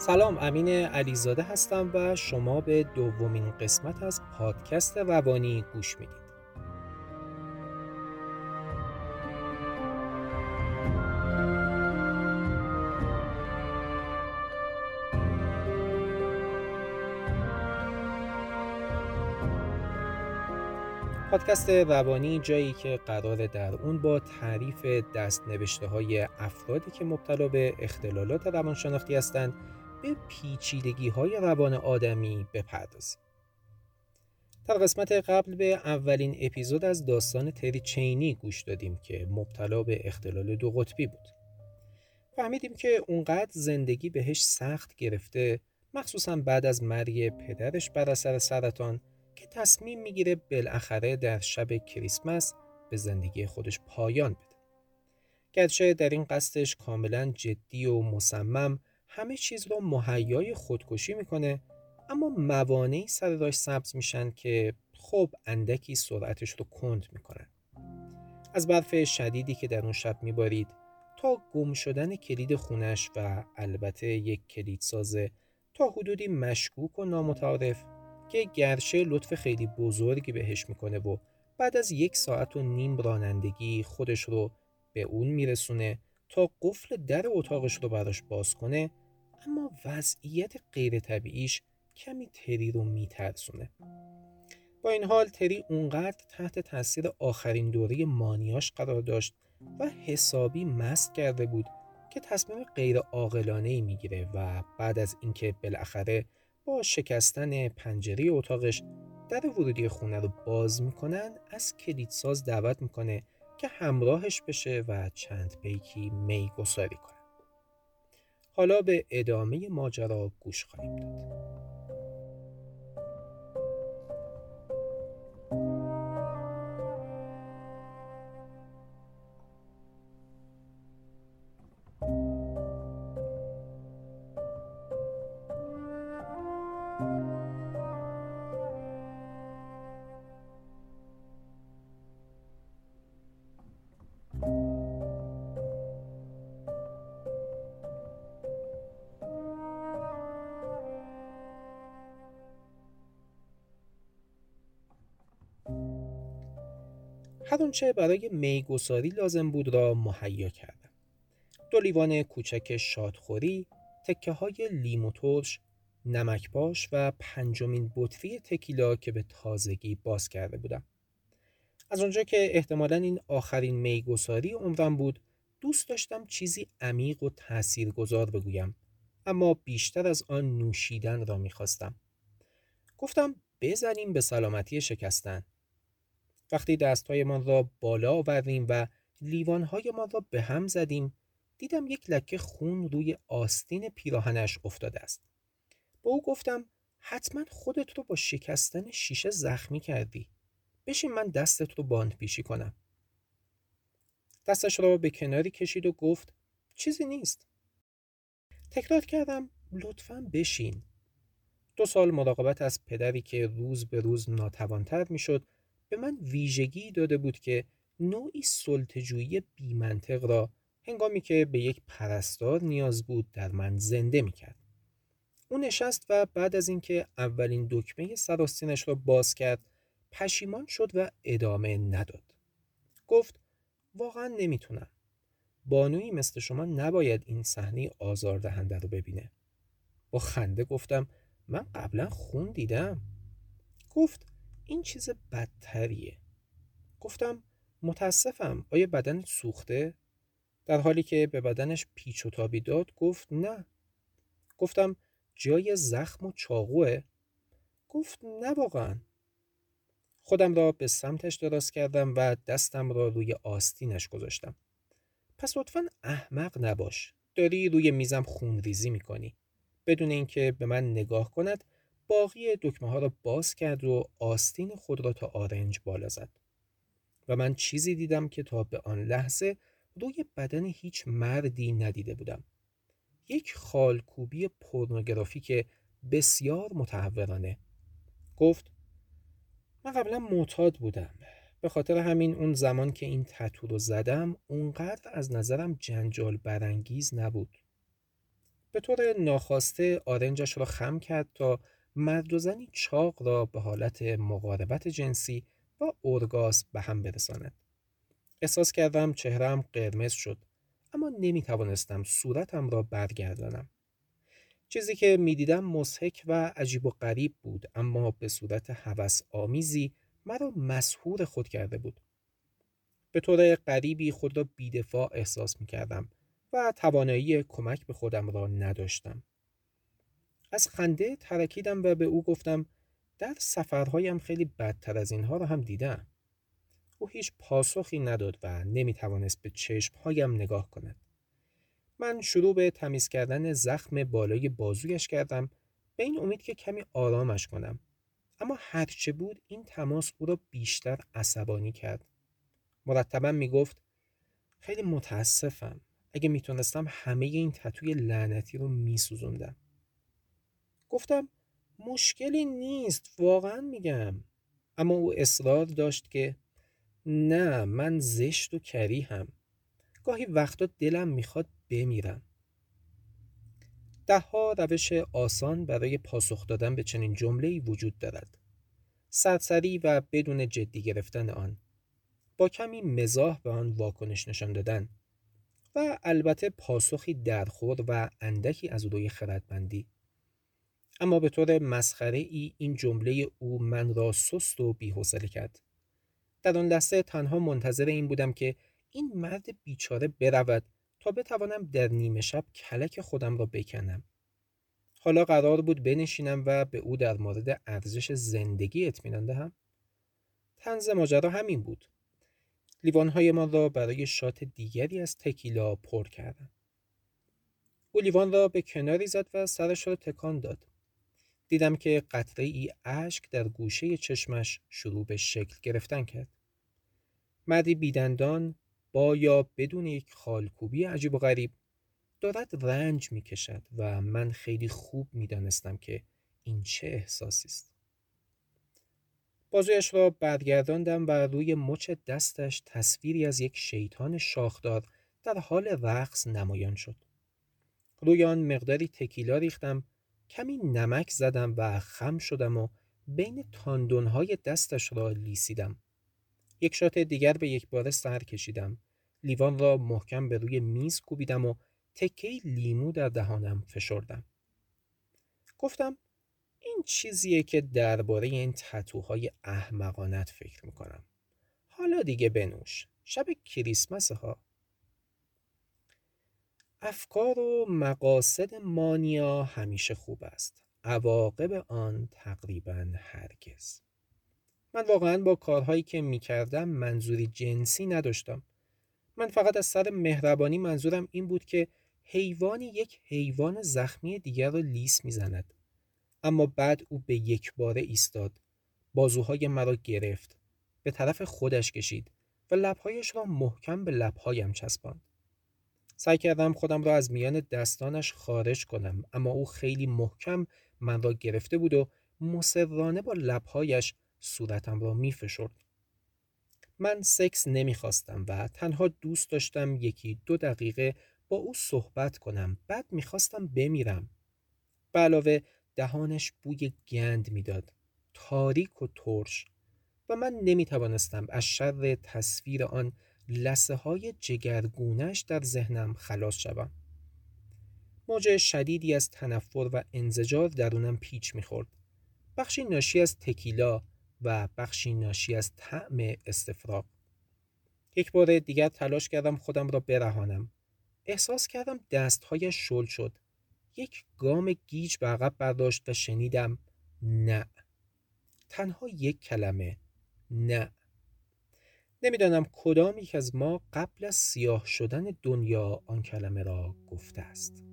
سلام امین علیزاده هستم و شما به دومین قسمت از پادکست روانی گوش می‌دید. پادکست روانی جایی که قرار در اون با تعریف دست نوشته های افرادی که مبتلا به اختلالات روانشناختی هستند به پیچیدگی های روان آدمی بپردازیم. در قسمت قبل به اولین اپیزود از داستان تری چینی گوش دادیم که مبتلا به اختلال دو قطبی بود. فهمیدیم که اونقدر زندگی بهش سخت گرفته مخصوصا بعد از مرگ پدرش بر اثر سرطان که تصمیم می‌گیره بالاخره در شب کریسمس به زندگی خودش پایان بده. گرچه در این قصدش کاملا جدی و مصمم همه چیز رو مهیای خودکشی می‌کنه اما موانعی سر راش سبز میشن که خب اندکی سرعتش رو کند می‌کنن. از برف شدیدی که در اون شب میبارید تا گم شدن کلید خونش و البته یک کلید سازه تا حدودی مشکوک و نامتعارف که گرچه لطف خیلی بزرگی بهش می‌کنه و بعد از یک ساعت و نیم رانندگی خودش رو به اون میرسونه تا قفل در اتاقش رو براش باز کنه اما وضعیت غیر طبیعیش کمی تری رو میترسونه. با این حال تری اونقدر تحت تاثیر آخرین دوره مانیاش قرار داشت و حسابی مست کرده بود که تصمیم غیر عاقلانه ای می‌گیره و بعد از اینکه بالاخره با شکستن پنجره اتاقش در ورودی خونه رو باز می‌کنن از کلیدساز دعوت می‌کنه که همراهش بشه و چند پیکی می گساری کنه. حالا به ادامه ماجرا گوش خواهیم داد. هر آنچه برای میگساری لازم بود را مهیا کردم. دو لیوان کوچک شادخوری، تکه های لیمو ترش، نمک و پنجمین بطری تکیلا که به تازگی باز کرده بودم. از آنجا که احتمالا این آخرین میگساری عمرم بود دوست داشتم چیزی عمیق و تاثیرگذار بگویم اما بیشتر از آن نوشیدن را می‌خواستم گفتم بزنیم به سلامتی شکستن وقتی دستهایمان را بالا آوردیم و لیوانهایمان را به هم زدیم دیدم یک لکه خون روی آستین پیراهنش افتاده است. با او گفتم حتما خودت رو با شکستن شیشه زخمی کردی. بشین من دستت رو باند پیشی کنم. دستش را به کناری کشید و گفت چیزی نیست. تکرار کردم لطفا بشین. دو سال مراقبت از پدری که روز به روز ناتوانتر می‌شد به من ویژگی داده بود که نوعی سلطجویی بیمنطق را هنگامی که به یک پرستار نیاز بود در من زنده می کرد. او نشست و بعد از اینکه اولین دکمه سراستینش را باز کرد پشیمان شد و ادامه نداد. گفت واقعا نمی‌تونم. بانویی مثل شما نباید این صحنه آزاردهنده رو ببینه. با خنده گفتم من قبلا خون دیدم. گفت این چیز بدتریه. گفتم متاسفم. آیا بدنت سوخته؟ در حالی که به بدنش پیچ و تابی داد گفت نه. گفتم جای زخم و چاقوه؟ گفت نه واقعا. خودم را به سمتش دراز کردم و دستم را روی آستینش گذاشتم. پس لطفا احمق نباش. داری روی میزم خون ریزی می‌کنی. بدون اینکه به من نگاه کند باقی دکمه ها را باز کرد و آستین خود را تا آرنج بالا زد. و من چیزی دیدم که تا به آن لحظه روی بدن هیچ مردی ندیده بودم. یک خالکوبی پورنوگرافیک بسیار متحورانه. گفت من قبلا معتاد بودم. به خاطر همین اون زمان که این تتو رو زدم اونقدر از نظرم جنجال برانگیز نبود. به طور ناخواسته آرنجش را خم کرد تا مرد و زنی چاق را به حالت مقاربت جنسی و ارگاس به هم برساند. احساس کردم چهرم قرمز شد اما نمی توانستم صورتم را برگردانم. چیزی که می‌دیدم مسحک و عجیب و غریب بود اما به صورت هوس آمیزی مرا مسهور خود کرده بود. به طور غریبی خود را بیدفاع احساس می کردم و توانایی کمک به خودم را نداشتم. از خنده ترکیدم و به او گفتم در سفرهایم خیلی بدتر از اینها را هم دیدم. او هیچ پاسخی نداد و نمی توانست به چشمهایم نگاه کند. من شروع به تمیز کردن زخم بالای بازویش کردم به این امید که کمی آرامش کنم. اما هرچه بود این تماس او را بیشتر عصبانی کرد. مرتبا می گفت خیلی متاسفم. اگه می‌تونستم همه این تتوی لعنتی رو میسوزوندم. گفتم مشکلی نیست واقعا میگم. اما او اصرار داشت که نه من زشت و کری هم. گاهی وقتا دلم می‌خواد بمیرم. دهها روش آسان برای پاسخ دادن به چنین جمله وجود دارد. سرسری و بدون جدی گرفتن آن. با کمی مزاح به آن واکنش نشان دادن و البته پاسخی درخور و اندکی از روی خردمندی. اما به طور مسخره ای این جمله او من را سست و بیحوصله کرد. در آن لحظه تنها منتظر این بودم که این مرد بیچاره برود تا بتوانم در نیمه شب کلک خودم را بکنم. حالا قرار بود بنشینم و به او در مورد ارزش زندگی اطمینان دهم. تنز ماجرا همین بود. لیوانهایمان را برای شات دیگری از تکیلا پر کردم. او لیوان را به کناری زد و سرش را تکان داد. دیدم که قطره ای اشک در گوشه چشمش شروع به شکل گرفتن کرد. مردی بیدندان با یا بدون یک خالکوبی عجیب و غریب دارد رنج می کشد و من خیلی خوب می دانستم که این چه احساسی است. بازویش را برگرداندم و روی مچ دستش تصویری از یک شیطان شاخدار در حال رقص نمایان شد. روی آن مقداری تکیلا ریختم کمی نمک زدم و خم شدم و بین تاندونهای دستش را لیسیدم. یک شات دیگر به یک بار سر کشیدم. لیوان را محکم به روی میز کوبیدم و تکه لیمو در دهانم فشردم. گفتم این چیزیه که درباره این تتوهای احمقانت فکر می‌کنم. حالا دیگه بنوش. شب کریسمس ها. افکار و مقاصد مانیا همیشه خوب است. عواقب آن تقریبا هرگز. من واقعا با کارهایی که می‌کردم منظوری جنسی نداشتم. من فقط از سر مهربانی منظورم این بود که حیوانی یک حیوان زخمی دیگر را لیس می‌زند. اما بعد او به یک باره ایستاد. بازوهای مرا گرفت. به طرف خودش کشید و لبهایش را محکم به لبهایم چسباند. سعی کردم خودم را از میان دستانش خارج کنم اما او خیلی محکم من را گرفته بود و مصرانه با لبهایش صورتم را می فشرد. من سکس نمی‌خواستم و تنها دوست داشتم یکی دو دقیقه با او صحبت کنم بعد می‌خواستم بمیرم. به علاوه دهانش بوی گند می‌داد تاریک و ترش و من نمی توانستم از شر تصویر آن لسه های جگرگونش در ذهنم خلاص شوم. موج شدیدی از تنفر و انزجار درونم پیچ می‌خورد. بخشی ناشی از تکیلا و بخشی ناشی از طعم استفراغ. یک بار دیگر تلاش کردم خودم را برهانم. احساس کردم دستهایش شل شد. یک گام گیج به عقب برداشت و شنیدم نه. تنها یک کلمه نه. نمی‌دانم کدام یک از ما قبل از سیاه شدن دنیا آن کلمه را گفته است.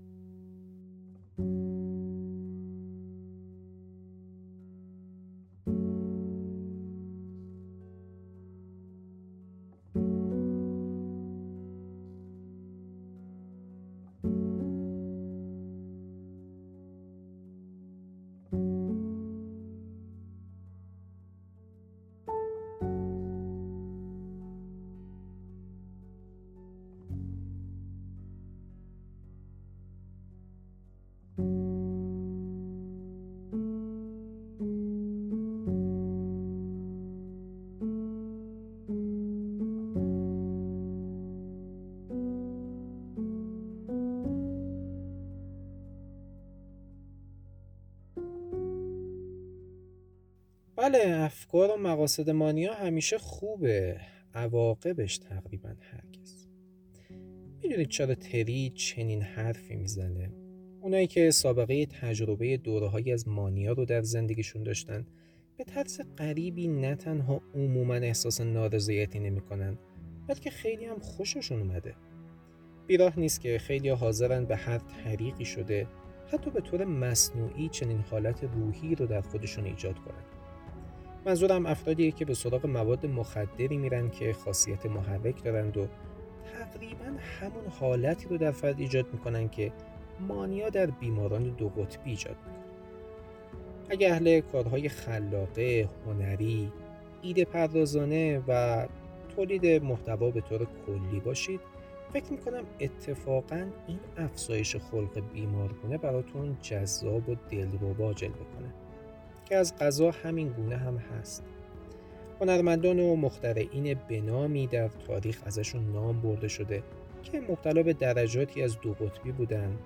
بله افکار و مقاصد مانیا همیشه خوبه عواقبش تقریبا هرگز. می‌دونید چرا تری چنین حرفی می‌زنه؟ اونایی که سابقه تجربه دوره از مانیا رو در زندگیشون داشتن به طرز غریبی نه تنها عموما احساس نارضایتی نمی‌کنن بلکه خیلی هم خوششون اومده. بیراه نیست که خیلی حاضرن به هر طریقی شده حتی به طور مصنوعی چنین حالت روحی رو در خودشون ایجاد کنن. منظورم افرادیه که به سراغ مواد مخدری میرن که خاصیت محرک دارند و تقریبا همون حالتی رو در فرد ایجاد می‌کنن که مانیا در بیماران دو قطبی ایجاد می‌کنه اگه اهل کارهای خلاقه، هنری، ایده پردازانه و تولید محتوا به طور کلی باشید فکر می‌کنم اتفاقا این افزایش خلق بیمارگونه براتون جذاب و دلربا جلوه کنه. که از قضا همین گونه هم هست. هنرمندان و مخترعین بنامی در تاریخ ازشون نام برده شده که مبتلا به درجاتی از دو قطبی بودن.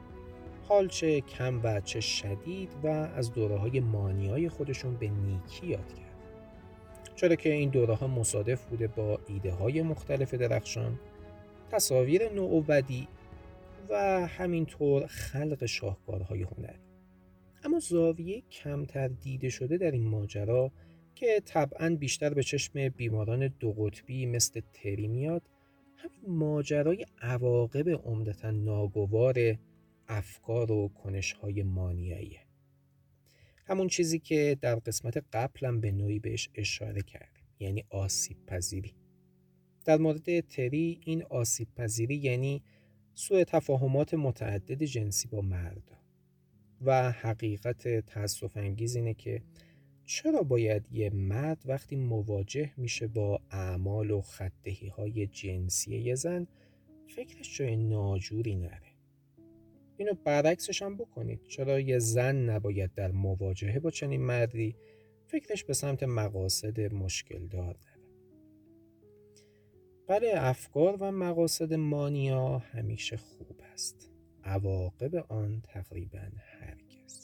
حال چه کم و چه شدید و از دوره های مانیای خودشون به نیکی یاد کرد. چرا که این دوره ها مصادف بوده با ایده های مختلف درخشان تصاویر نوعبدی و همینطور خلق شاهکارهای هنری. اما زاویه کمتر دیده شده در این ماجرا که طبعا بیشتر به چشم بیماران دو قطبی مثل تری میاد همین ماجرای عواقب عمدتا ناگوار افکار و کنشهای مانیاییه. همون چیزی که در قسمت قبلم به نوعی بهش اشاره کردیم یعنی آسیب پذیری. در مورد تری این آسیب پذیری یعنی سوء تفاهمات متعدد جنسی با مرد و حقیقت تاسف انگیز اینه که چرا باید یه مرد وقتی مواجه میشه با اعمال و خدهی های جنسی یه زن فکرش جای ناجوری نره؟ اینو برعکسش هم بکنید. چرا یه زن نباید در مواجهه با چنین مردی؟ فکرش به سمت مقاصد مشکل دار نره. بله افکار و مقاصد مانیا همیشه خوب است. عواقب آن تقریبا هرگز.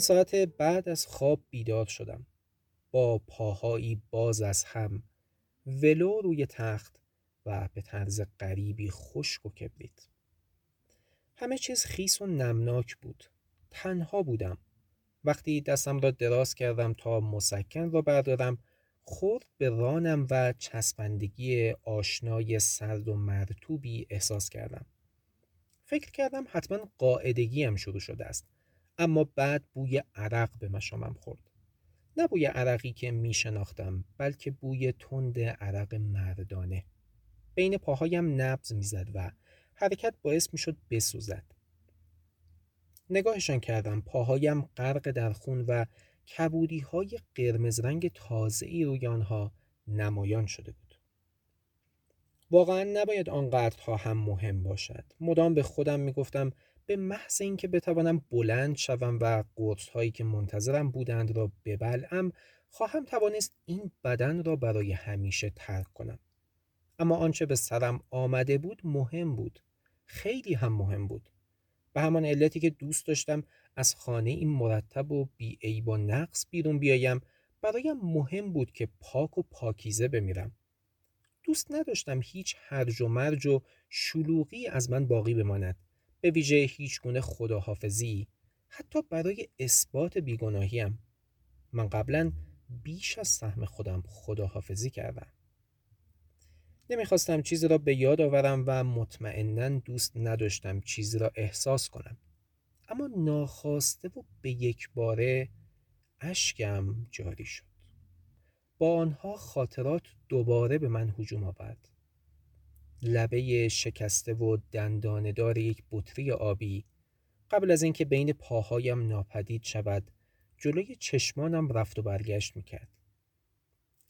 چند ساعت بعد از خواب بیدار شدم. با پاهایی باز از هم ولو روی تخت و به طرز غریبی خشک و کبریت. همه چیز خیس و نمناک بود. تنها بودم. وقتی دستم را دراز کردم تا مسکن را بردارم خورد به رانم و چسبندگی آشنای سرد و مرتوبی احساس کردم. فکر کردم حتما قاعدگیم شروع شده است. اما بعد بوی عرق به مشامم خورد. نه بوی عرقی که می شناختم بلکه بوی تند عرق مردانه. بین پاهایم نبز می‌زد و حرکت باعث می شد بسوزد. نگاهشان کردم پاهایم غرق در خون و کبودی های قرمز رنگ تازه ای روی آنها نمایان شده بود. واقعا نباید آنقدرها هم مهم باشد. مدام به خودم می گفتم به محض اینکه بتوانم بلند شوم و قرص هایی که منتظرم بودند را ببلم خواهم توانست این بدن را برای همیشه ترک کنم. اما آنچه به سرم آمده بود مهم بود. خیلی هم مهم بود. به همان علتی که دوست داشتم از خانه این مرتب و بی با نقص بیرون بیایم برایم مهم بود که پاک و پاکیزه بمیرم. دوست نداشتم هیچ هرج و مرج و شلوغی از من باقی بماند. به ویژه هیچ گونه خداحافظی حتی برای اثبات بیگناهیم. من قبلا بیش از سهم خودم خداحافظی کردم. نمی‌خواستم چیزی را به یاد آورم و مطمئنا دوست نداشتم چیزی را احساس کنم. اما ناخواسته و به یک باره اشکم جاری شد. با آنها خاطرات دوباره به من هجوم آورد. لبه شکسته و دنداندار یک بطری آبی. قبل از اینکه بین پاهایم ناپدید شود جلوی چشمانم رفت و برگشت می‌کرد.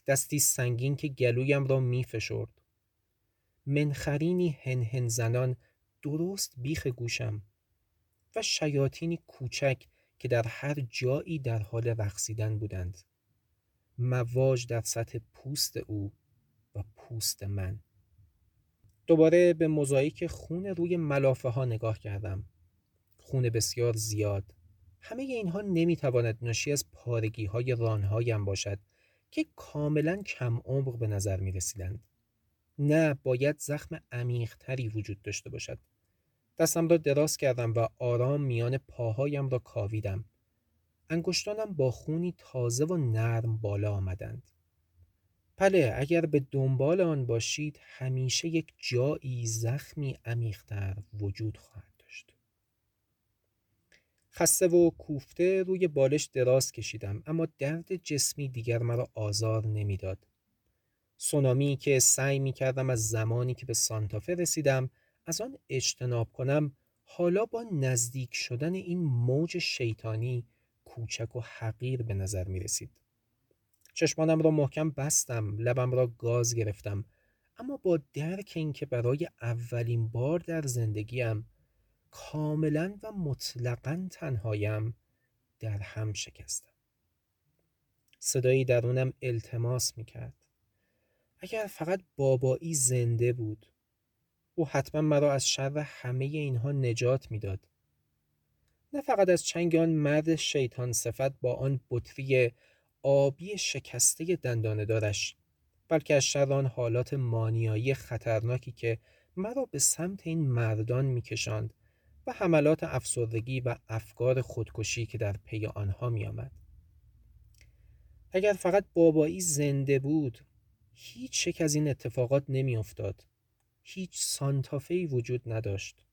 دستی سنگین که گلویم را میفشرد. منخرینی هنهن زنان درست بیخ گوشم و شیاطینی کوچک که در هر جایی در حال رقصیدن بودند. مواج در سطح پوست او و پوست من. دوباره به مزایک خون روی ملافه ها نگاه کردم خون بسیار زیاد همه اینها نمی‌تواند ناشی از پارگی های رانهایم باشد که کاملا کم عمق به نظر می رسیدند. نه باید زخم عمیقتری وجود داشته باشد. دستم را دراز کردم و آرام میان پاهایم را کاویدم. انگشتانم با خونی تازه و نرم بالا آمدند. بله اگر به دنبال آن باشید همیشه یک جایی زخمی عمیقتر وجود خواهد داشت. خسته و کوفته روی بالش دراز کشیدم اما درد جسمی دیگر مرا آزار نمی‌داد. سونامی که سعی می کردم از زمانی که به سانتافه رسیدم از آن اجتناب کنم حالا با نزدیک شدن این موج شیطانی کوچک و حقیر به نظر می رسید. چشمانم را محکم بستم لبم را گاز گرفتم. اما با درک اینکه برای اولین بار در زندگیم کاملا و مطلقا تنهایم در هم شکستم. صدایی درونم التماس می‌کرد. اگر فقط بابایی زنده بود او حتما مرا از شر همه اینها نجات می‌داد. نه فقط از چنگ آن مرد شیطان صفت با آن بطری آبی شکسته دندانه دارش. بلکه از شر آن حالات مانیایی خطرناکی که مرا به سمت این مردان میکشاند و حملات افسردگی و افکار خودکشی که در پی آنها میآمد. اگر فقط بابایی زنده بود هیچ شک از این اتفاقات نمیافتاد. هیچ سانتافهی وجود نداشت.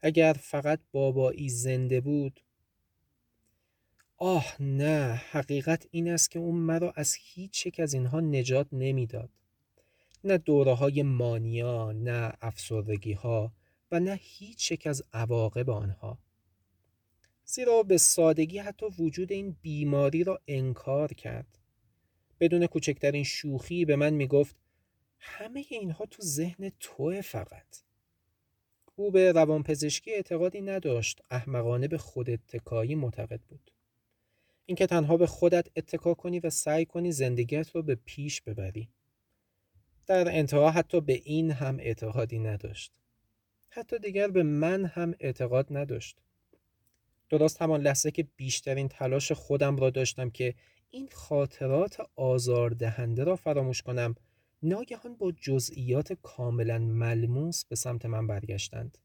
اگر فقط بابایی زنده بود آه نه حقیقت این است که اون مرا از هیچ یک از اینها نجات نمی‌داد. نه دوره های مانیا نه افسردگی ها و نه هیچ یک از عواقب آنها. زیرا به سادگی حتی وجود این بیماری را انکار کرد. بدون کوچکترین شوخی به من می‌گفت همه اینها تو ذهن توه فقط. او به روانپزشکی اعتقادی نداشت احمقانه به خود اتکایی معتقد بود. اینکه تنها به خودت اتکا کنی و سعی کنی زندگیت رو به پیش ببری. در انتها حتی به این هم اعتقادی نداشت. حتی دیگر به من هم اعتقاد نداشت. درست همان لحظه که بیشترین تلاش خودم را داشتم که این خاطرات آزاردهنده را فراموش کنم ناگهان با جزئیات کاملا ملموس به سمت من برگشتند.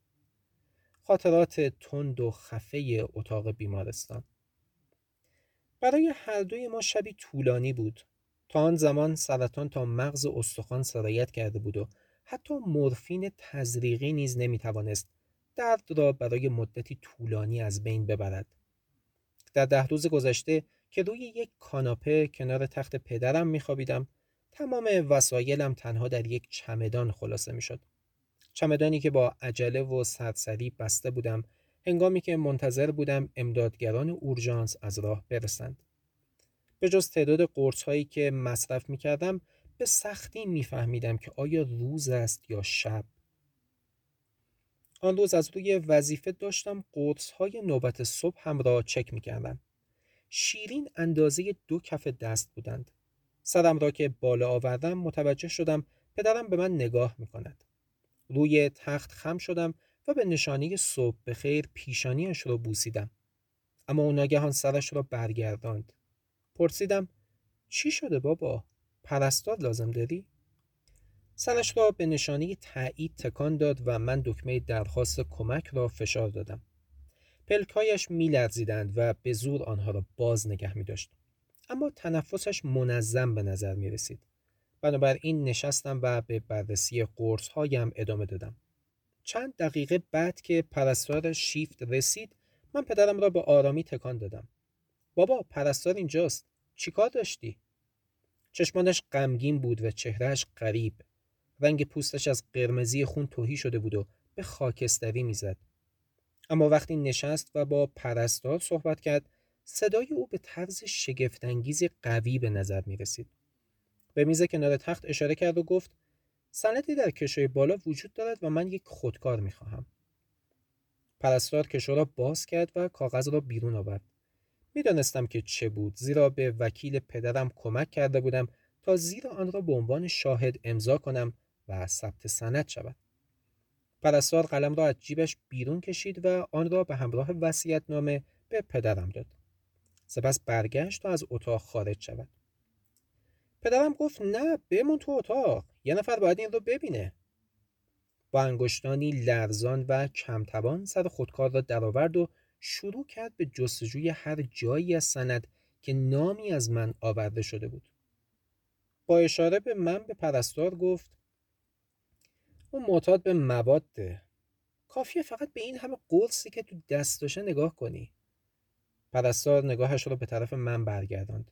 خاطرات تند و خفه اتاق بیمارستان. برای هر دوی ما شبی طولانی بود. تا آن زمان سرطان تا مغز استخوان سرایت کرده بود و حتی مورفین تزریقی نیز نمی‌توانست درد را برای مدتی طولانی از بین ببرد. در ده روز گذشته که روی یک کاناپه کنار تخت پدرم میخوابیدم تمام وسایلم تنها در یک چمدان خلاصه می‌شد. چمدانی که با عجله و سرسری بسته بودم هنگامی که منتظر بودم امدادگران اورژانس از راه برسند به جز تعداد قرص هایی که مصرف می کردم به سختی میفهمیدم که آیا روز است یا شب آن روز از روی وظیفه داشتم قرص های نوبت صبح هم را چک می کردم. شیرین اندازه دو کف دست بودند. سرم را که بالا آوردم متوجه شدم پدرم به من نگاه می کند. روی تخت خم شدم و به نشانی صبح به خیر پیشانیش را بوسیدم. اما او ناگهان سرش را برگرداند. پرسیدم چی شده بابا؟ پرستار لازم داری؟ سرش را به نشانی تایید تکان داد و من دکمه درخواست کمک را فشار دادم. پلکایش میلرزیدند و به زور آنها را باز نگه می داشت. اما تنفسش منظم به نظر می رسید. بنابراین نشستم و به بررسی قرص هایم ادامه دادم. چند دقیقه بعد که پرستار شیفت رسید من پدرم را به آرامی تکان دادم. بابا پرستار اینجاست. چیکار داشتی؟ چشمانش غمگین بود و چهرهش غریب. رنگ پوستش از قرمزی خون توهی شده بود و به خاکستری می‌زد. اما وقتی نشست و با پرستار صحبت کرد صدای او به طرز شگفتانگیزی قوی به نظر می رسید. به میز کنار تخت اشاره کرد و گفت سندی در کشوی بالا وجود دارد و من یک خودکار می خواهم. پرستار کشو را باز کرد و کاغذ را بیرون آورد. می‌دانستم که چه بود زیرا به وکیل پدرم کمک کرده بودم تا زیر آن را به عنوان شاهد امضا کنم و ثبت سند شود. پرستار قلم را از جیبش بیرون کشید و آن را به همراه نامه به پدرم داد. سپس برگشت تا از اتاق خارج شود. پدرم گفت نه بمون تو اتاق یه نفر باید این رو ببینه. با انگشتانی لرزان و کمتوان سر خودکار را درآورد و شروع کرد به جستجوی هر جایی از سند که نامی از من آورده شده بود. با اشاره به من به پرستار گفت اون معتاد به مواده کافیه فقط به این همه قرصی که تو دستاشه نگاه کنی. پرستار نگاهش را به طرف من برگرداند.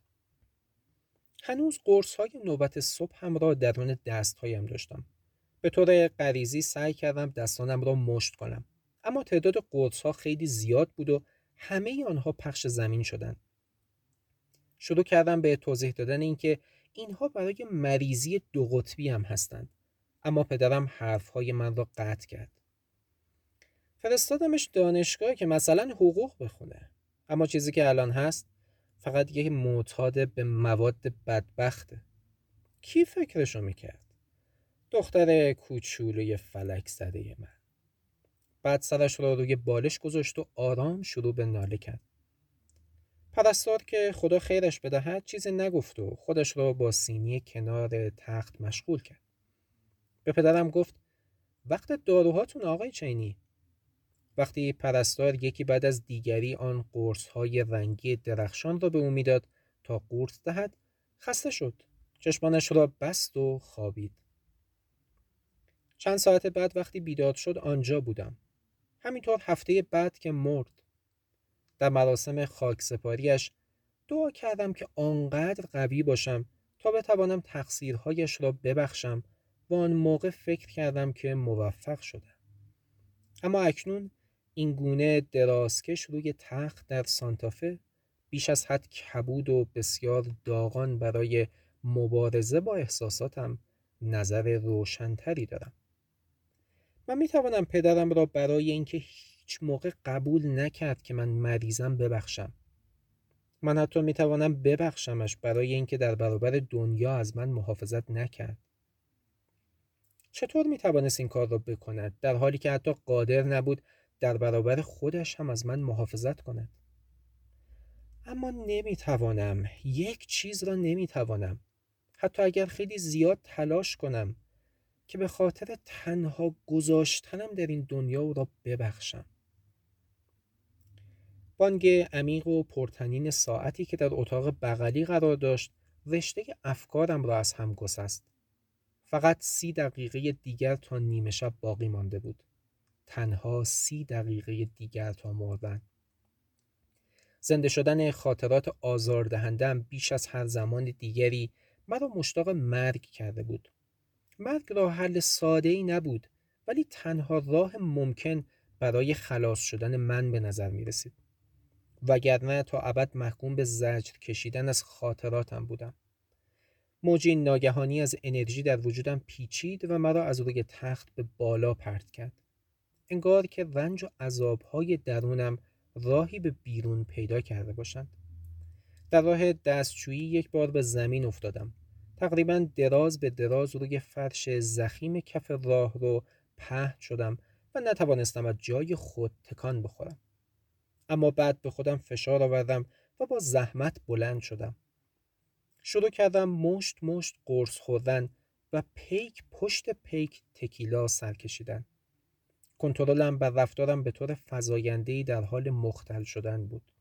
هنوز قرص های نوبت صبح هم را درون دستهایم داشتم. به طور غریزی سعی کردم دستانم را مشت کنم. اما تعداد قرص ها خیلی زیاد بود و همه آنها پخش زمین شدند. شروع کردم به توضیح دادن اینکه اینها برای مریضی دو قطبی هم هستند. اما پدرم حرفهای من را قطع کرد. فرستادمش دانشگاه که مثلا حقوق بخونه. اما چیزی که الان هست فقط یک معتاد به مواد بدبخته. کی فکرشو می‌کرد؟ دختر کوچولوی فلک زده من. بعد سرش را روی بالش گذاشت و آرام شروع به ناله کرد. پرستار که خدا خیرش بدهد چیزی نگفت و خودش را با سینی کنار تخت مشغول کرد. به پدرم گفت وقت داروهاتون آقای چینی. وقتی پرستار یکی بعد از دیگری آن قرص های رنگی درخشان را به او می‌داد تا قورت دهد خسته شد. چشمانش را بست و خوابید. چند ساعت بعد وقتی بیداد شد آنجا بودم. همینطور هفته بعد که مرد. در مراسم خاک سپاریش دعا کردم که آنقدر قوی باشم تا بتوانم تقصیرهایش را ببخشم و آن موقع فکر کردم که موفق شده اما اکنون این گونه درازکش روی تخت در سانتافه بیش از حد کبود و بسیار داغان برای مبارزه با احساساتم نظر روشنتری دارم. من می توانم پدرم را برای اینکه هیچ موقع قبول نکرد که من مریضم ببخشم. من حتی می توانم ببخشمش برای اینکه در برابر دنیا از من محافظت نکرد. چطور می توانست این کار را بکند؟ در حالی که حتی قادر نبود در برابر خودش هم از من محافظت کند. اما نمی‌توانم. یک چیز را نمی‌توانم. حتی اگر خیلی زیاد تلاش کنم که به خاطر تنها گذاشتنم در این دنیا او را ببخشم. بانگ عمیق و پرتنین ساعتی که در اتاق بغلی قرار داشت رشته افکارم را از هم گسست. فقط سی دقیقه دیگر تا نیمه شب باقی مانده بود. تنها سی دقیقه دیگر تا مردن. زنده شدن خاطرات آزاردهندم بیش از هر زمان دیگری مرا مشتاق مرگ کرده بود. مرگ راه حل ساده ای نبود ولی تنها راه ممکن برای خلاص شدن من به نظر می رسید وگرنه تا ابد محکوم به زجر کشیدن از خاطراتم بودم. موجی ناگهانی از انرژی در وجودم پیچید و مرا از روی تخت به بالا پرت کرد. انگار که رنج و عذابهای درونم راهی به بیرون پیدا کرده باشند. در راه دستشویی یک بار به زمین افتادم. تقریبا دراز به دراز روی فرش زخیم کف راه رو پهن شدم و نتوانستم از جای خود تکان بخورم. اما بعد به خودم فشار آوردم و با زحمت بلند شدم. شروع کردم مشت مشت قرص خوردن و پیک پشت پیک تکیلا سر کشیدن. کنترلم بر رفتارم به طور فزاینده‌ای در حال مختل شدن بود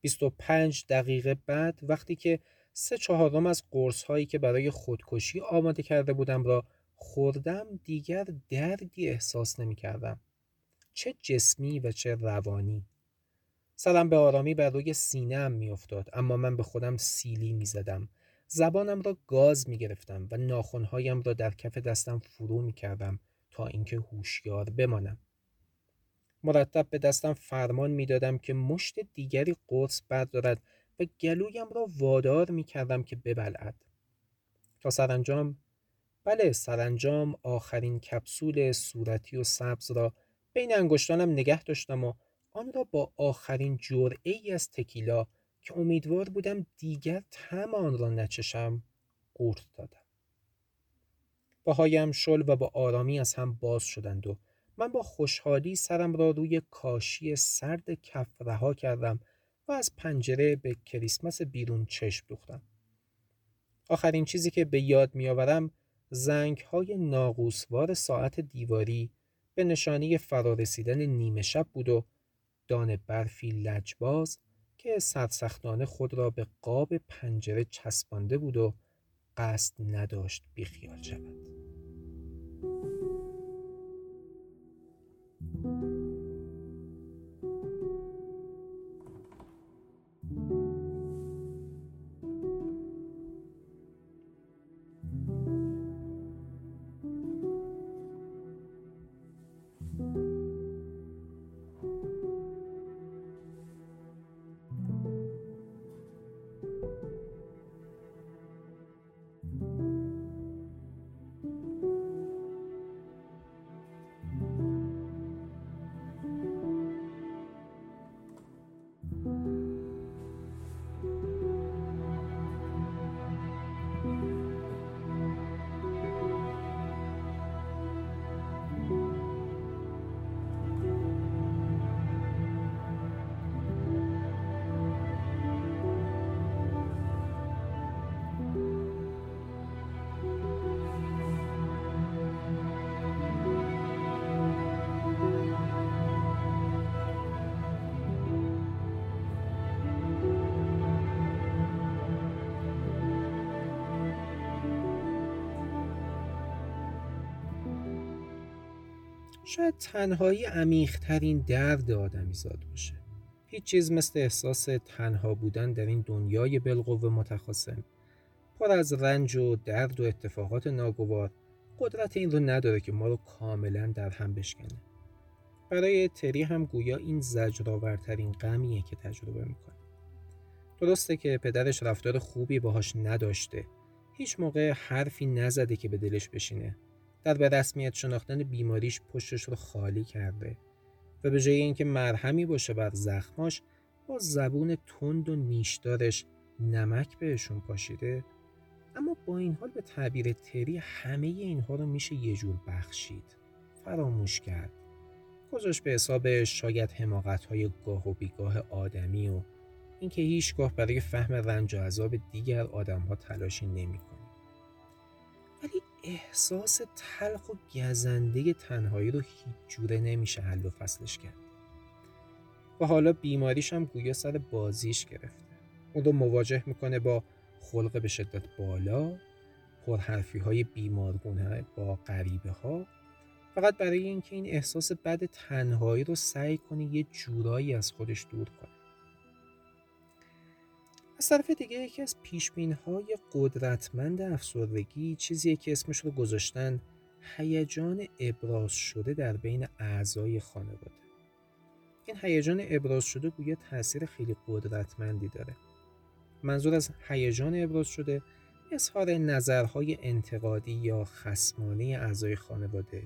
25 دقیقه بعد وقتی که سه چهارم از قرص هایی که برای خودکشی آماده کرده بودم را خوردم دیگر دردی احساس نمی کردم. چه جسمی و چه روانی. سرم به آرامی بر روی سینه می افتاد اما من به خودم سیلی می زدم. زبانم را گاز می گرفتم و ناخونهایم را در کف دستم فرو می کردم تا اینکه هوشیار بمانم. مرتب به دستم فرمان می‌دادم که مشت دیگری قرص بردارد و گلویم را وادار می کردم که ببلعد. تا سرانجام بله سرانجام آخرین کپسول صورتی و سبز را بین انگشتانم نگه داشتم و آن را با آخرین جرعه ای از تکیلا که امیدوار بودم دیگر تم آن را نچشم قورت دادم. پاهایم شل و با آرامی از هم باز شدند و من با خوشحالی سرم را روی کاشی سرد کف رها کردم و از پنجره به کریسمس بیرون چشم دوختم. آخرین چیزی که به یاد میآورم زنگ های ناقوسوار ساعت دیواری به نشانی فرارسیدن نیمه شب بود و دان برفی لجباز که سرسختانه خود را به قاب پنجره چسبانده بود و قصد نداشت بیخیال شود. thank you شاید تنهایی عمیقترین درد آدمیزاد باشه. هیچ چیز مثل احساس تنها بودن در این دنیای بالقوه متخاصم پر از رنج و درد و اتفاقات ناگوار قدرت این رو نداره که ما رو کاملا در هم بشکنه. برای تری هم گویا این زجرآورترین غمیه که تجربه می‌کنه. درسته که پدرش رفتار خوبی باهاش نداشته. هیچ موقع حرفی نزده که به دلش بشینه. در به رسمیت شناختن بیماریش پشتش رو خالی کرده و به جای اینکه مرهمی باشه بر زخماش با زبون تند و نیشدارش نمک بهشون پاشیده. اما با این حال به تعبیر تری همه اینها رو میشه یه جور بخشید. فراموش کرد. گذاشت به حساب شاید حماقت های گاه و بیگاه آدمی و اینکه هیچگاه برای فهم رنج و عذاب دیگر آدم ها تلاشی نمی‌کنه. ولی احساس تلخ و گزنده تنهایی رو هیچ جوره نمیشه حل و فصلش کرد. و حالا بیماریش هم گویا سر بازیش گرفته. اون رو مواجه می‌کنه با خلق به شدت بالا پرحرفی های بیمارگونه با غریبه ها فقط برای اینکه این احساس بد تنهایی رو سعی کنه یه جورایی از خودش دور کنه. از طرف دیگه یکی از های قدرتمند افسردگی چیزیه که اسمش رو گذاشتن هیجان ابراز شده در بین اعضای خانواده. این هیجان ابراز شده گویا تاثیر خیلی قدرتمندی داره. منظور از هیجان ابراز شده اظهار نظرهای انتقادی یا خسمانه اعضای خانواده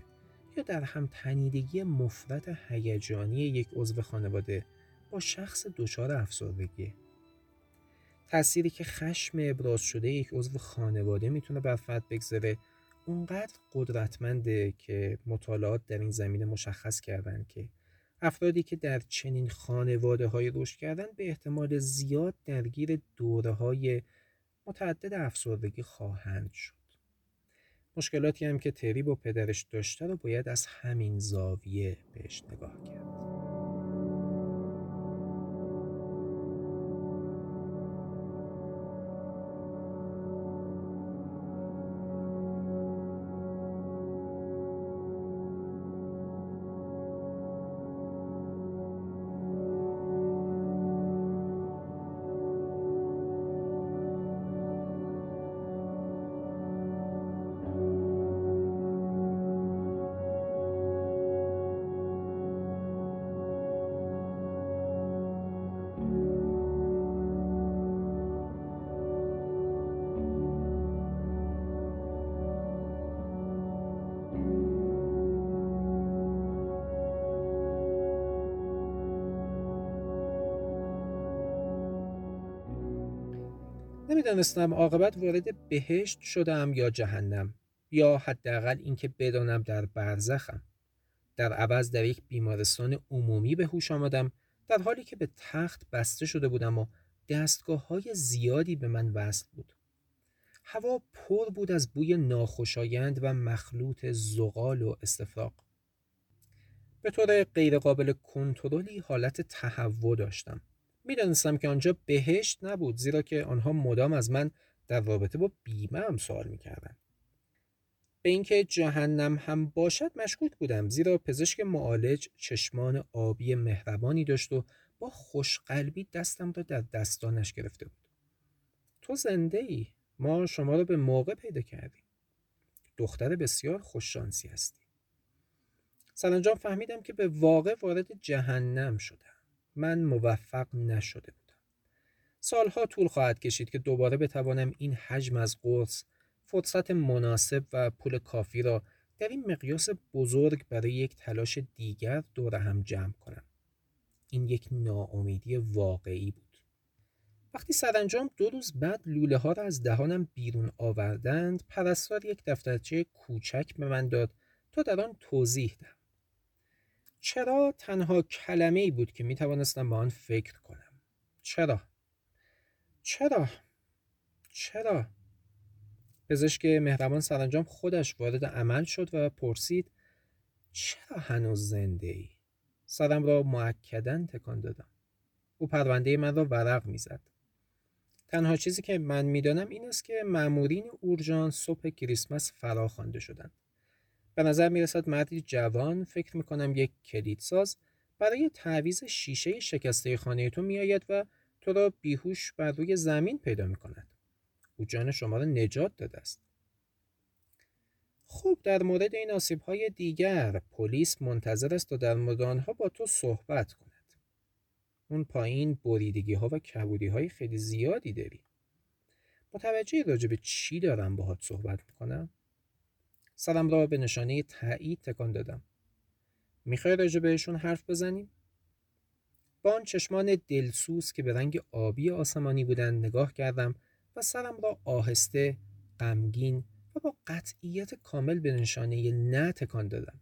یا در هم تنیدگی مفرط هیجانی یک عضو خانواده با شخص دچار افسردگی. تأثیری که خشم ابراز شده یک عضو خانواده می‌تونه بر فرد بگذاره اونقدر قدرتمنده که مطالعات در این زمینه مشخص کردن که افرادی که در چنین خانواده های رشد کردن به احتمال زیاد درگیر دوره های متعدد افسردگی خواهند شد. مشکلاتی هم که تری با پدرش داشته رو باید از همین زاویه بهش نگاه کرد نمی‌دانستم عاقبت وارد بهشت شدم یا جهنم یا حداقل اینکه بدانم در برزخم. در عوض در یک بیمارستان عمومی به هوش آمدم در حالی که به تخت بسته شده بودم و دستگاه های زیادی به من وصل بود. هوا پر بود از بوی ناخوشایند و مخلوط زغال و استفراغ. به طور غیرقابل کنترلی حالت تهوع داشتم. می‌دانستم که آنجا بهشت نبود زیرا که آنها مدام از من در رابطه با بیمه هم سوال می‌کردن به اینکه جهنم هم باشد مشکوک بودم زیرا پزشک معالج چشمان آبی مهربانی داشت و با خوشقلبی دستم را در دستانش گرفته بود. تو زنده ای ما شما را به موقع پیدا کردیم. دختر بسیار خوششانسی هستی. سرانجام فهمیدم که به واقع وارد جهنم شدم. من موفق نشده بودم. سالها طول خواهد کشید که دوباره بتوانم این حجم از قرص فرصت مناسب و پول کافی را در این مقیاس بزرگ برای یک تلاش دیگر دور هم جمع کنم. این یک ناامیدی واقعی بود. وقتی سرانجام دو روز بعد لوله ها را از دهانم بیرون آوردند پرستار یک دفترچه کوچک به من داد تا در آن توضیح دهم چرا تنها کلمه ای بود که می توانستم به آن فکر کنم؟ چرا؟ چرا؟ چرا؟ پزشک مهربان سرانجام خودش وارد عمل شد و پرسید چرا هنوز زنده ای؟ سرم را معکدن تکان دادم. او پرونده من را ورق می‌زد. تنها چیزی که من می‌دانم این است که مامورین اورژانس صبح کریسمس فرا خوانده شدند. به نظر می رسد مردی جوان فکر می کنم یک کلیدساز برای تعویز شیشه شکسته خانه تو می آید و تو را بیهوش بر روی زمین پیدا می کند. او جان شما را نجات داده است. خوب در مورد این آسیب های دیگر پلیس منتظر است تا در مورد آنها با تو صحبت کند. اون پایین بریدگی ها و کبودی های خیلی زیادی داری. متوجه راجع به چی دارم باهات صحبت می‌کنم؟ سرم را به نشانه تایید تکان دادم. می‌خوای راجع بهشون حرف بزنیم؟ با آن چشمان دلسوز که به رنگ آبی آسمانی بودند نگاه کردم و سرم را آهسته، غمگین و با قطعیت کامل به نشانه نه تکان دادم.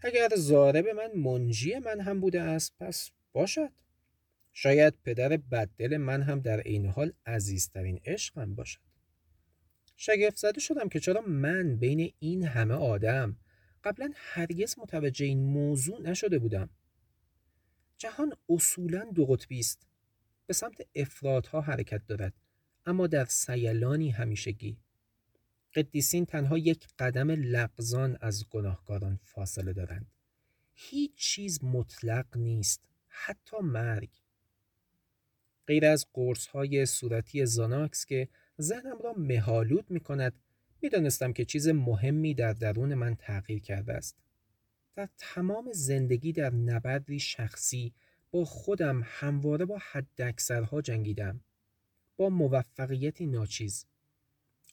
اگر زاره به من منجی من هم بوده است پس باشد. شاید پدر بددل من هم در عین حال عزیزترین عشقم باشد. شگفت زده شدم که چرا من بین این همه آدم قبلا هرگز متوجه این موضوع نشده بودم. جهان اصولا دو قطبی است. به سمت افرادها حرکت دارد اما در سیلانی همیشگی. قدیسین تنها یک قدم لغزان از گناهکاران فاصله دارند. هیچ چیز مطلق نیست حتی مرگ. غیر از قرص های صورتی زاناکس که ذهنم را مهالود می کند می‌دانستم که چیز مهمی در درون من تغییر کرده است. در تمام زندگی در نبردی شخصی با خودم همواره با حداکثرها جنگیدم. با موفقیتی ناچیز.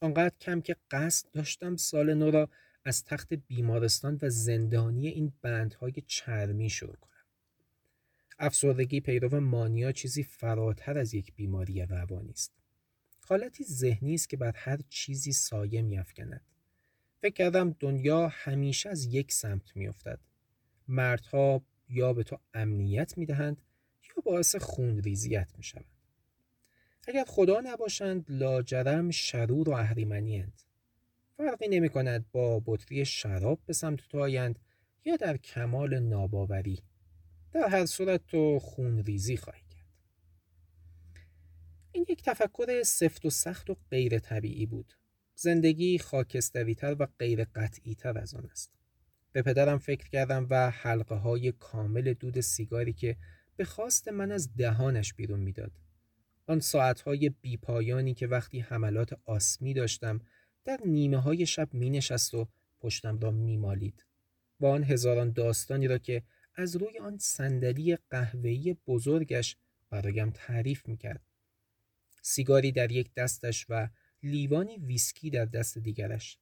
آنقدر کم که قصد داشتم سال نو را از تخت بیمارستان و زندانی این بندهای چرمی شروع کنم. افسردگی پیرو مانیا چیزی فراتر از یک بیماری روانی است. حالتی ذهنی است که بر هر چیزی سایه میافکند. فکر کردم دنیا همیشه از یک سمت میافتد. مردها یا به تو امنیت می‌دهند یا باعث خونریزیت می‌شوند. اگر خدا نباشند لاجرم شرور و اهریمنیاند فرقی نمی کند با بطری شراب به سمت تو آیند یا در کمال ناباوری. در هر صورت تو خون ریزی خواهی این یک تفکر سفت و سخت و غیر طبیعی بود زندگی خاکستریتر و غیر قطعی تر از آن است به پدرم فکر کردم و حلقه های کامل دود سیگاری که به خواست من از دهانش بیرون می‌داد. آن ساعتهای بیپایانی که وقتی حملات آسمی داشتم در نیمه های شب می نشست و پشتم را می مالید. و آن هزاران داستانی را که از روی آن صندلی قهوه‌ای بزرگش برایم تعریف می کرد. سیگاری در یک دستش و لیوانی ویسکی در دست دیگرش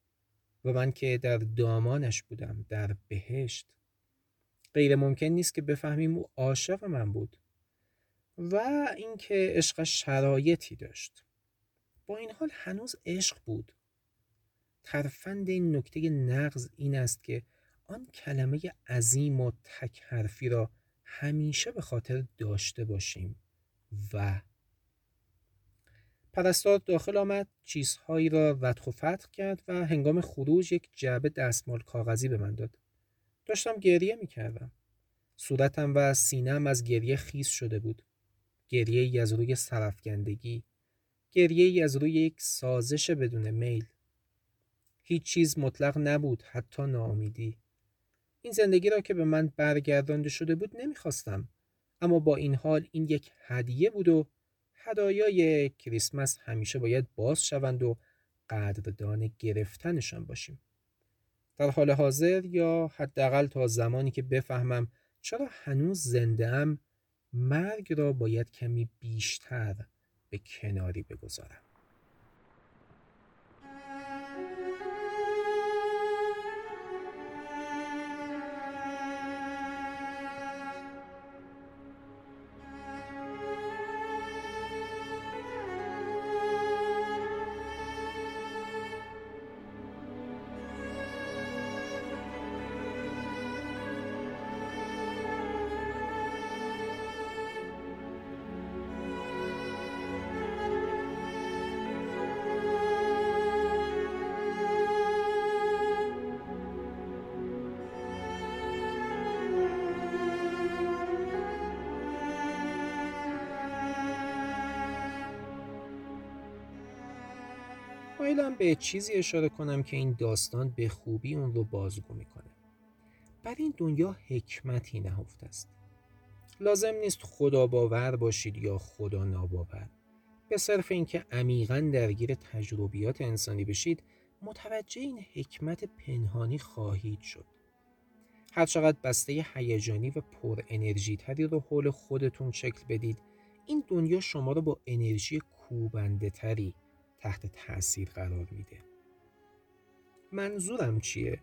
و من که در دامانش بودم در بهشت. غیر ممکن نیست که بفهمیم او عاشق من بود و اینکه عشق شرایطی داشت. با این حال هنوز عشق بود. ترفند این نکته نقض این است که آن کلمه عظیم و تک حرفی را همیشه به خاطر داشته باشیم و پرستار داخل آمد چیزهایی را ودخ و فتح کرد و هنگام خروج یک جعبه دستمال کاغذی به من داد. داشتم گریه می کردم صورتم و سینم از گریه خیس شده بود. گریه ای از روی سرفگندگی گریه ای از روی یک سازش بدون میل. هیچ چیز مطلق نبود حتی ناامیدی. این زندگی را که به من برگردانده شده بود نمی‌خواستم. اما با این حال این یک هدیه بود و هدایای کریسمس همیشه باید باز شوند و قدردان گرفتنشان باشیم. در حال حاضر یا حداقل تا زمانی که بفهمم چرا هنوز زنده ام مرگ را باید کمی بیشتر به کناری بگذارم. مایلم به چیزی اشاره کنم که این داستان به خوبی اون رو بازگو می‌کنه. بر این دنیا حکمتی نهفته است. لازم نیست خدا باور باشید یا خدا ناباور. به صرف اینکه عمیقا درگیر تجربیات انسانی بشید متوجه این حکمت پنهانی خواهید شد. هر چقدر بسته هیجانی و پر انرژی تری رو حول خودتون شکل بدید این دنیا شما رو با انرژی کوبنده تری تحت تاثیر قرار میده. منظورم چیه؟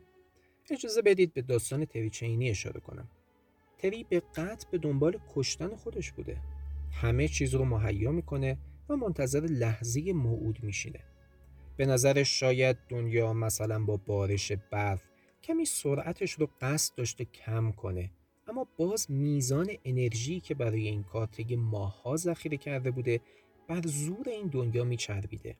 اجازه بدید به داستان تری چینی اشاره کنم. تری به قطع به دنبال کشتن خودش بوده. همه چیز رو مهیا می‌کنه و منتظر لحظه موعود میشینه. به نظرش شاید دنیا مثلا با بارش برف کمی سرعتش رو قصد داشته کم کنه اما باز میزان انرژی که برای این کار طی ماهها ذخیره کرده بوده بر زور این دنیا میچربیده.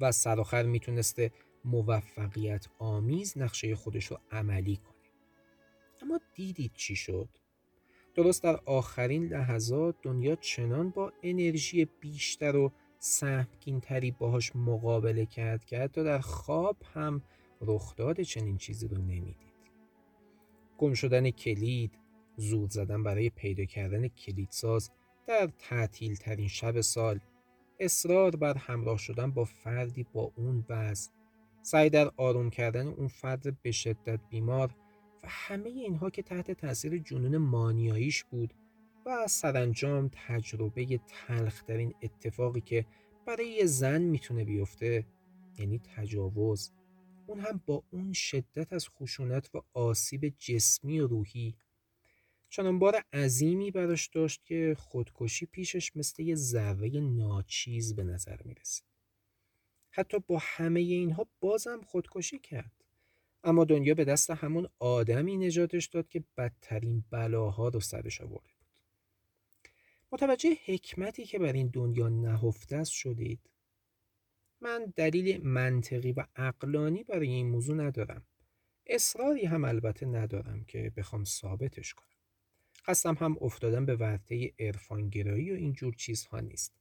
و سرآخر می‌تونسته موفقیت آمیز نقشه خودش رو عملی کنه. اما دیدید چی شد؟ درست در آخرین لحظات دنیا چنان با انرژی بیشتر و تری باهاش مقابله کرد که حتی در خواب هم رخداد چنین چیزی رو نمی‌دید. گم شدن کلید زود زدن برای پیدا کردن کلیدساز در تعطیل ترین شب سال اصرار بر همراه شدن با فردی با اون وضع. سعی در آروم کردن اون فرد به شدت بیمار و همه اینها که تحت تاثیر جنون مانیاییش بود و سرانجام تجربه تلخترین اتفاقی که برای یه زن می‌تونه بیفته یعنی تجاوز. اون هم با اون شدت از خشونت و آسیب جسمی و روحی چنان بار عظیمی براش داشت که خودکشی پیشش مثل یه ذره ناچیز به نظر می‌رسید. حتی با همه اینها بازم خودکشی کرد. اما دنیا به دست همون آدمی نجاتش داد که بدترین بلاها رو سرش آورده بود. متوجه حکمتی که بر این دنیا نهفته است شدید. من دلیل منطقی و عقلانی برای این موضوع ندارم اصراری هم البته ندارم که بخوام ثابتش کنم قصدم هم افتادن به ورطه عرفانگرایی و اینجور چیزها نیست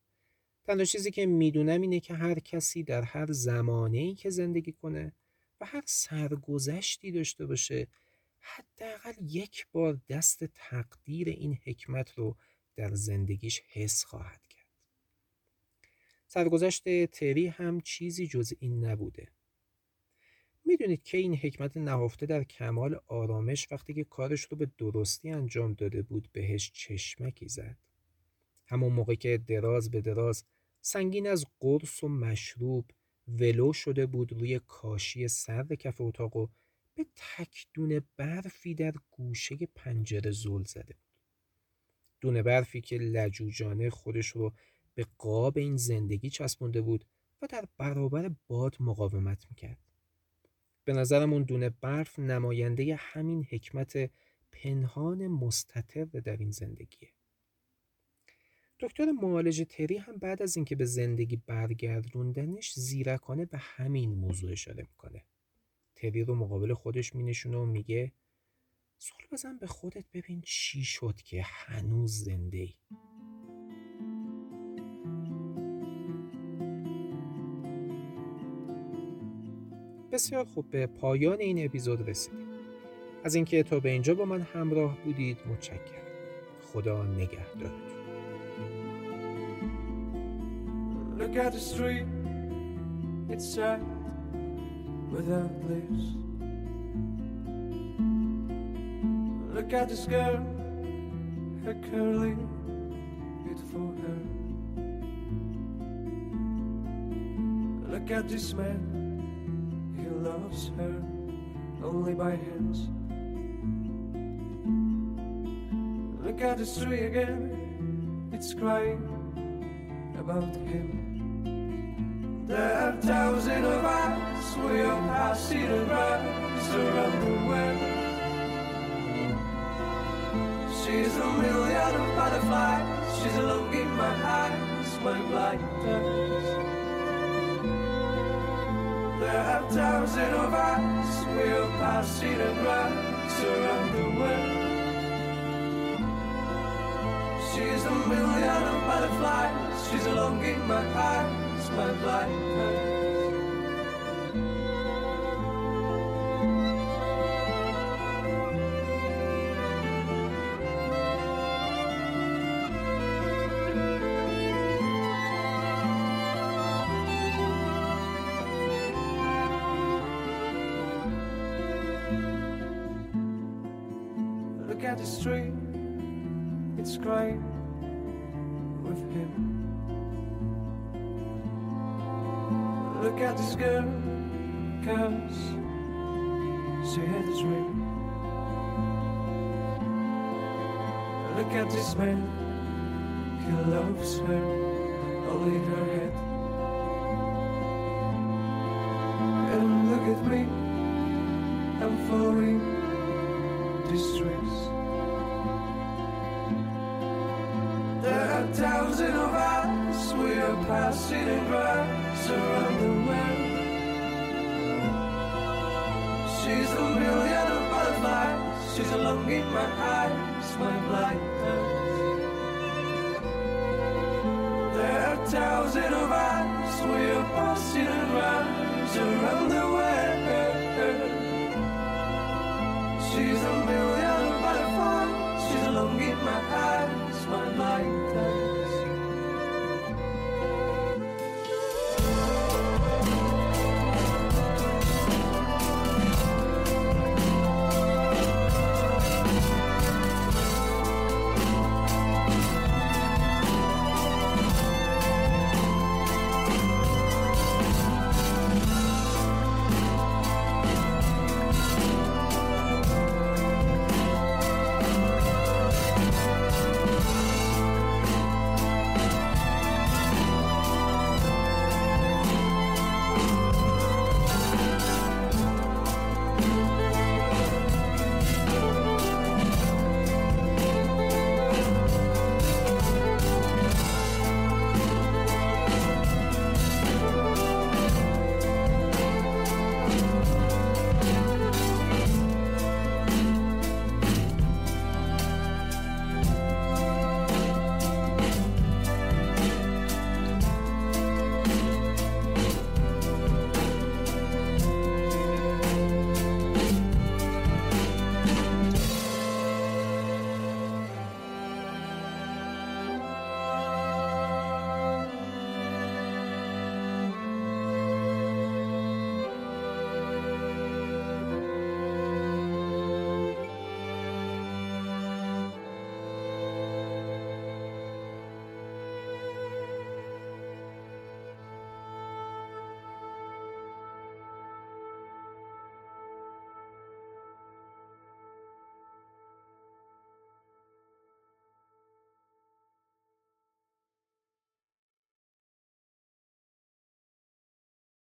تنها چیزی که می‌دونم اینه که هر کسی در هر زمانه ای که زندگی کنه و هر سرگذشتی داشته باشه حداقل یک بار دست تقدیر این حکمت رو در زندگیش حس خواهد کرد. سرگذشت تری هم چیزی جز این نبوده. می‌دونید که این حکمت نهفته در کمال آرامش وقتی که کارش رو به درستی انجام داده بود بهش چشمکی زد. همون موقع که دراز به دراز سنگین از قرص و مشروب ولو شده بود روی کاشی سرد کف اتاق و به تک دونه برفی در گوشه پنجره زل زده بود. دونه برفی که لجوجانه خودش رو به قاب این زندگی چسبونده بود و در برابر باد مقاومت می‌کرد. به نظرم اون دونه برف نماینده همین حکمت پنهان مستطر در این زندگیه. دکتر معالج تری هم بعد از اینکه به زندگی برگردوندنش زیرکانه به همین موضوع اشاره می‌کنه. تری رو مقابل خودش مینشونه و میگه سول بزن به خودت ببین چی شد که هنوز زنده ای. بسیار خوب به پایان این اپیزود رسیدیم. از اینکه تا به اینجا با من همراه بودید متشکرم. خدا نگهدارتون. Look at the street, it's sad without lips. Look at this girl, her curly, beautiful hair. Look at this man, loves her only by hands. Look at the tree again, it's crying about him. There are thousands of us, we are passing around, around the world. She's a million of butterflies, she's alone in my eyes, my blindness there are times in our will pass in a rise around the world She's a million of butterflies. She's a longing my eyes, my life. Look at the street, it's crying with him. Look at this girl, cause she had a dream. Look at this man, he loves her, only her head. And look at me, I'm falling distress. There are towns in our eyes we are passing by, the world. she's a million of butterflies, she's a long in my eyes, my blindness. There are towns in our eyes we are passing by, the world. She's a million butterflies. She's a in my eyes.